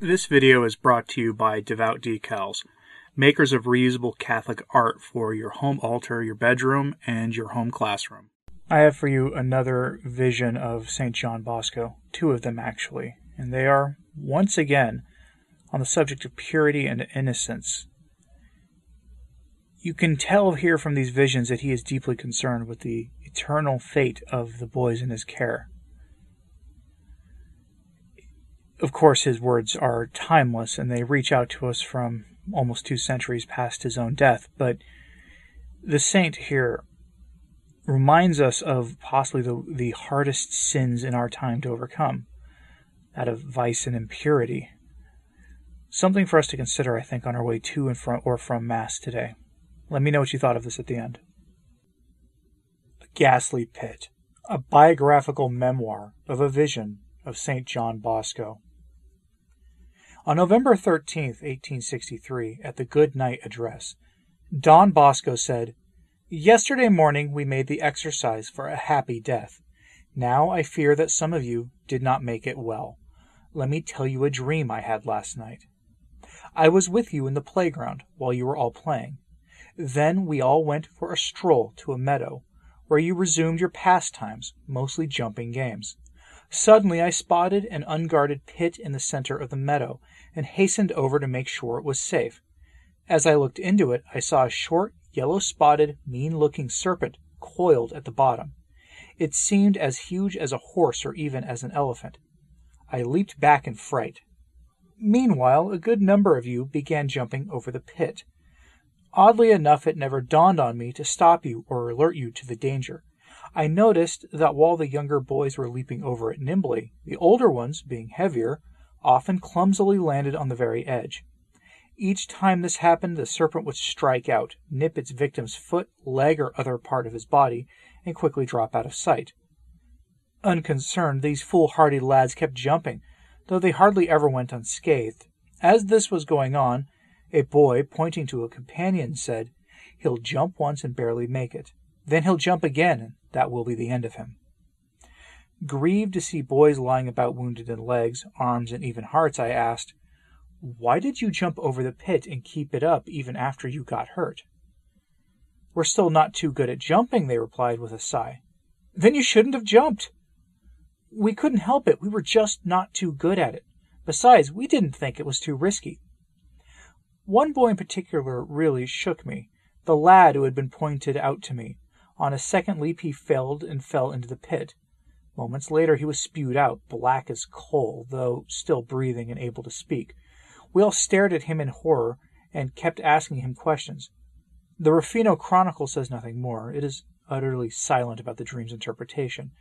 This video is brought to you by Devout Decals, makers of reusable Catholic art for your home altar, your bedroom, and your home classroom. I have for you another vision of St. John Bosco, two of them actually, and they are, once again, on the subject of purity and innocence. You can tell here from these visions that he is deeply concerned with the eternal fate of the boys in his care. Of course, his words are timeless and they reach out to us from almost two centuries past his own death, but the saint here reminds us of possibly the, the hardest sins in our time to overcome that of vice and impurity. Something for us to consider, I think, on our way to and from or from Mass today. Let me know what you thought of this at the end. A Ghastly Pit, a biographical memoir of a vision of St. John Bosco. On November 13, 1863, at the Good Night Address, Don Bosco said, Yesterday morning we made the exercise for a happy death. Now I fear that some of you did not make it well. Let me tell you a dream I had last night. I was with you in the playground while you were all playing. Then we all went for a stroll to a meadow, where you resumed your pastimes, mostly jumping games. Suddenly I spotted an unguarded pit in the center of the meadow and hastened over to make sure it was safe. As I looked into it, I saw a short, yellow spotted, mean looking serpent coiled at the bottom. It seemed as huge as a horse or even as an elephant. I leaped back in fright. Meanwhile, a good number of you began jumping over the pit. Oddly enough, it never dawned on me to stop you or alert you to the danger. I noticed that while the younger boys were leaping over it nimbly, the older ones, being heavier, often clumsily landed on the very edge. Each time this happened, the serpent would strike out, nip its victim's foot, leg, or other part of his body, and quickly drop out of sight. Unconcerned, these foolhardy lads kept jumping, though they hardly ever went unscathed. As this was going on, a boy, pointing to a companion, said, He'll jump once and barely make it. Then he'll jump again, and that will be the end of him. Grieved to see boys lying about wounded in legs, arms, and even hearts, I asked, Why did you jump over the pit and keep it up even after you got hurt? We're still not too good at jumping, they replied with a sigh. Then you shouldn't have jumped. We couldn't help it. We were just not too good at it. Besides, we didn't think it was too risky. One boy in particular really shook me, the lad who had been pointed out to me. On a second leap he failed and fell into the pit. Moments later he was spewed out, black as coal, though still breathing and able to speak. We all stared at him in horror and kept asking him questions. The Ruffino Chronicle says nothing more. It is utterly silent about the dream's interpretation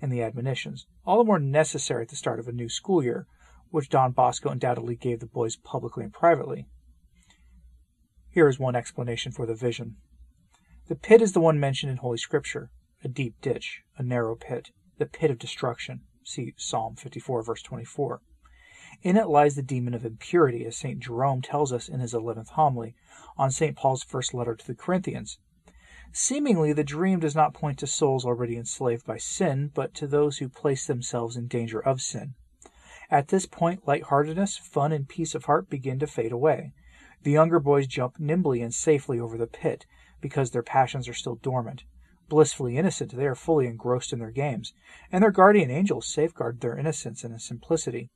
and the admonitions, all the more necessary at the start of a new school year, which Don Bosco undoubtedly gave the boys publicly and privately. Here is one explanation for the vision. The pit is the one mentioned in Holy Scripture a deep ditch, a narrow pit, the pit of destruction. See Psalm 54, verse 24. In it lies the demon of impurity, as St. Jerome tells us in his 11th homily on St. Paul's first letter to the Corinthians. Seemingly, the dream does not point to souls already enslaved by sin, but to those who place themselves in danger of sin. At this point, lightheartedness, fun, and peace of heart begin to fade away. The younger boys jump nimbly and safely over the pit, because their passions are still dormant. Blissfully innocent, they are fully engrossed in their games, and their guardian angels safeguard their innocence and simplicity.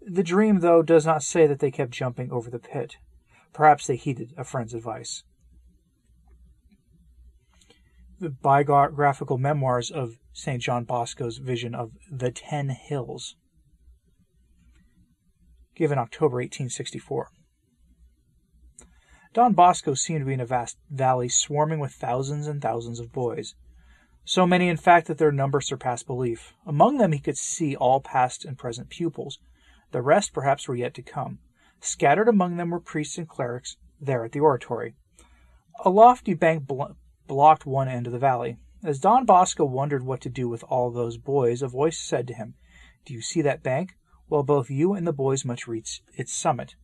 The dream, though, does not say that they kept jumping over the pit. Perhaps they heeded a friend's advice. The biographical memoirs of St. John Bosco's vision of the Ten Hills, given October 1864. Don Bosco seemed to be in a vast valley swarming with thousands and thousands of boys. So many, in fact, that their number surpassed belief. Among them he could see all past and present pupils. The rest, perhaps, were yet to come. Scattered among them were priests and clerics, there at the oratory. A lofty bank blo- blocked one end of the valley. As Don Bosco wondered what to do with all those boys, a voice said to him, Do you see that bank? Well, both you and the boys must reach its summit.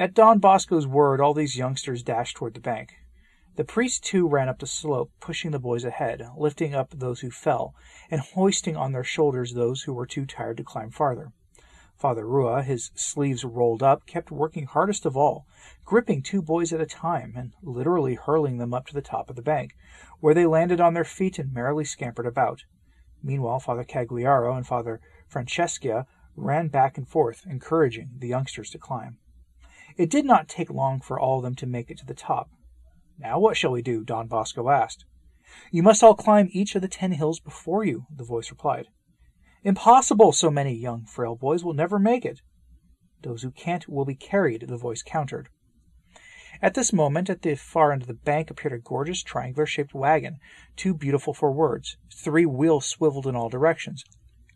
At Don Bosco's word, all these youngsters dashed toward the bank. The priest too ran up the slope, pushing the boys ahead, lifting up those who fell, and hoisting on their shoulders those who were too tired to climb farther. Father Rua, his sleeves rolled up, kept working hardest of all, gripping two boys at a time and literally hurling them up to the top of the bank, where they landed on their feet and merrily scampered about. Meanwhile, Father Cagliero and Father Francesia ran back and forth, encouraging the youngsters to climb. It did not take long for all of them to make it to the top. Now what shall we do? Don Bosco asked. You must all climb each of the ten hills before you, the voice replied. Impossible! So many young, frail boys will never make it. Those who can't will be carried, the voice countered. At this moment, at the far end of the bank appeared a gorgeous triangular shaped wagon, too beautiful for words. Three wheels swiveled in all directions.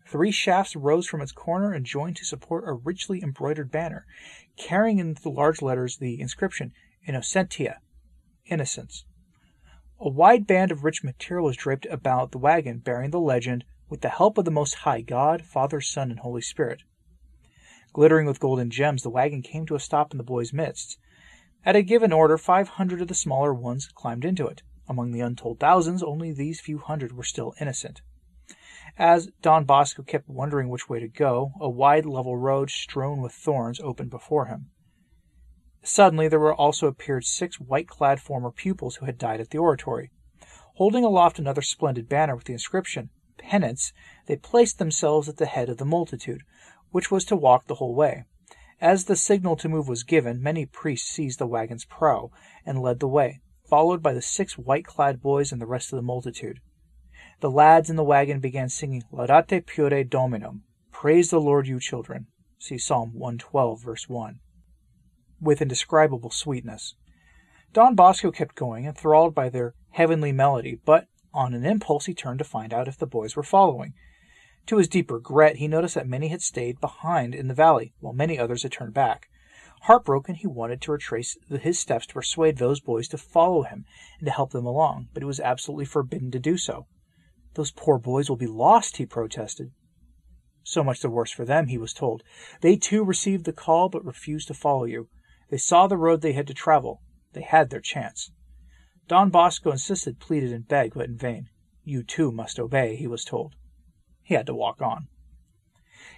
Three shafts rose from its corner and joined to support a richly embroidered banner, carrying in the large letters the inscription Innocentia, Innocence. A wide band of rich material was draped about the wagon, bearing the legend, with the help of the Most High God, Father, Son, and Holy Spirit. Glittering with golden gems, the wagon came to a stop in the boys' midst. At a given order, five hundred of the smaller ones climbed into it. Among the untold thousands, only these few hundred were still innocent. As Don Bosco kept wondering which way to go, a wide level road strewn with thorns opened before him. Suddenly there were also appeared six white clad former pupils who had died at the oratory. Holding aloft another splendid banner with the inscription, penance, they placed themselves at the head of the multitude, which was to walk the whole way. As the signal to move was given, many priests seized the wagon's prow and led the way, followed by the six white clad boys and the rest of the multitude. The lads in the wagon began singing Laudate Pueri Dominum, Praise the Lord, you children. See Psalm 112, verse 1. With indescribable sweetness. Don Bosco kept going, enthralled by their heavenly melody, but on an impulse, he turned to find out if the boys were following. To his deep regret, he noticed that many had stayed behind in the valley, while many others had turned back. Heartbroken, he wanted to retrace his steps to persuade those boys to follow him and to help them along, but it was absolutely forbidden to do so. Those poor boys will be lost, he protested. So much the worse for them, he was told. They too received the call, but refused to follow you. They saw the road they had to travel. They had their chance. Don Bosco insisted, pleaded, and begged, but in vain. You too must obey, he was told. He had to walk on.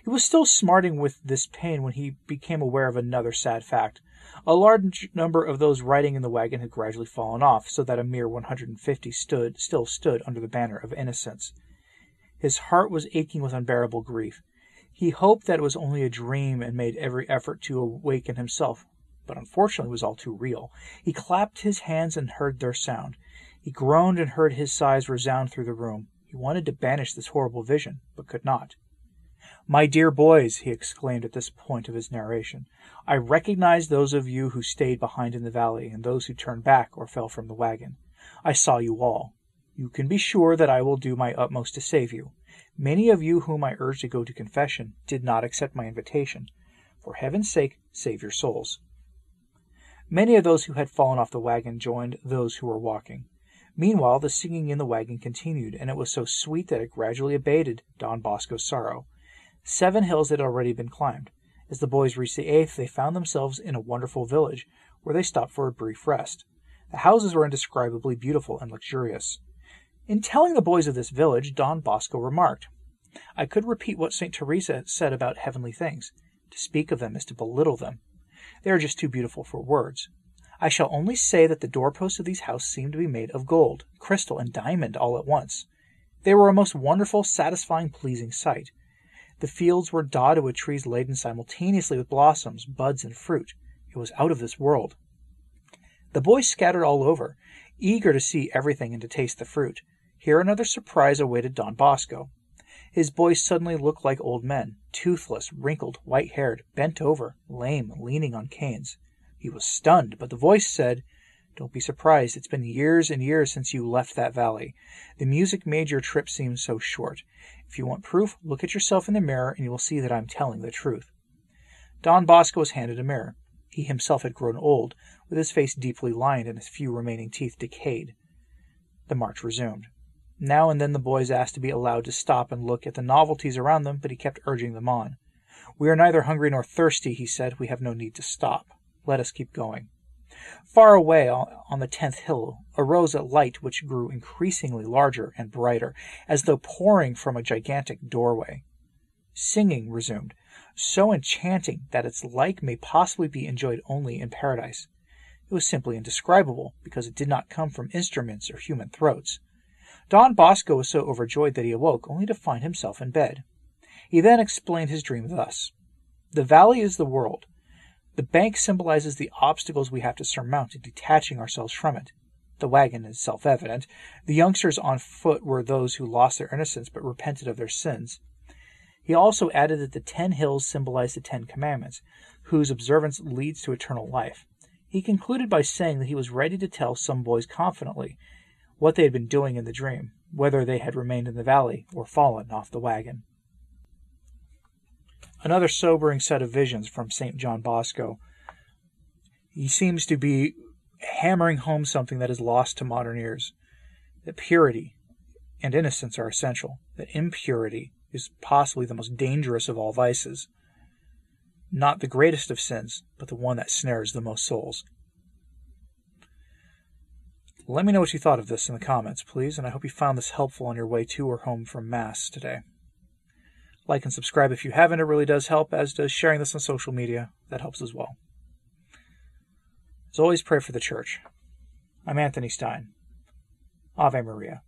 He was still smarting with this pain when he became aware of another sad fact. A large number of those riding in the wagon had gradually fallen off, so that a mere 150 stood, still stood under the banner of innocence. His heart was aching with unbearable grief. He hoped that it was only a dream and made every effort to awaken himself, but unfortunately it was all too real. He clapped his hands and heard their sound. He groaned and heard his sighs resound through the room. He wanted to banish this horrible vision, but could not. My dear boys, he exclaimed at this point of his narration, I recognize those of you who stayed behind in the valley and those who turned back or fell from the wagon. I saw you all. You can be sure that I will do my utmost to save you. Many of you whom I urged to go to confession did not accept my invitation. For heaven's sake, save your souls. Many of those who had fallen off the wagon joined those who were walking. Meanwhile, the singing in the wagon continued, and it was so sweet that it gradually abated Don Bosco's sorrow. Seven hills had already been climbed. As the boys reached the eighth, they found themselves in a wonderful village, where they stopped for a brief rest. The houses were indescribably beautiful and luxurious. In telling the boys of this village, Don Bosco remarked, I could repeat what St. Teresa said about heavenly things. To speak of them is to belittle them. They are just too beautiful for words. I shall only say that the doorposts of these houses seemed to be made of gold, crystal, and diamond all at once. They were a most wonderful, satisfying, pleasing sight. The fields were dotted with trees laden simultaneously with blossoms, buds, and fruit. It was out of this world. The boys scattered all over, eager to see everything and to taste the fruit. Here another surprise awaited Don Bosco. His boys suddenly looked like old men, toothless, wrinkled, white haired, bent over, lame, leaning on canes. He was stunned, but the voice said, Don't be surprised. It's been years and years since you left that valley. The music made your trip seem so short. If you want proof, look at yourself in the mirror and you will see that I'm telling the truth. Don Bosco was handed a mirror. He himself had grown old, with his face deeply lined and his few remaining teeth decayed. The march resumed. Now and then the boys asked to be allowed to stop and look at the novelties around them, but he kept urging them on. We are neither hungry nor thirsty, he said. We have no need to stop. Let us keep going. Far away on the tenth hill arose a light which grew increasingly larger and brighter, as though pouring from a gigantic doorway. Singing resumed, so enchanting that its like may possibly be enjoyed only in paradise. It was simply indescribable, because it did not come from instruments or human throats. Don Bosco was so overjoyed that he awoke, only to find himself in bed. He then explained his dream thus The valley is the world. The bank symbolizes the obstacles we have to surmount in detaching ourselves from it. The wagon is self evident. The youngsters on foot were those who lost their innocence but repented of their sins. He also added that the ten hills symbolize the Ten Commandments, whose observance leads to eternal life. He concluded by saying that he was ready to tell some boys confidently what they had been doing in the dream, whether they had remained in the valley or fallen off the wagon. Another sobering set of visions from St. John Bosco. He seems to be hammering home something that is lost to modern ears that purity and innocence are essential, that impurity is possibly the most dangerous of all vices. Not the greatest of sins, but the one that snares the most souls. Let me know what you thought of this in the comments, please, and I hope you found this helpful on your way to or home from Mass today. Like and subscribe if you haven't, it really does help, as does sharing this on social media. That helps as well. As always, pray for the Church. I'm Anthony Stein. Ave Maria.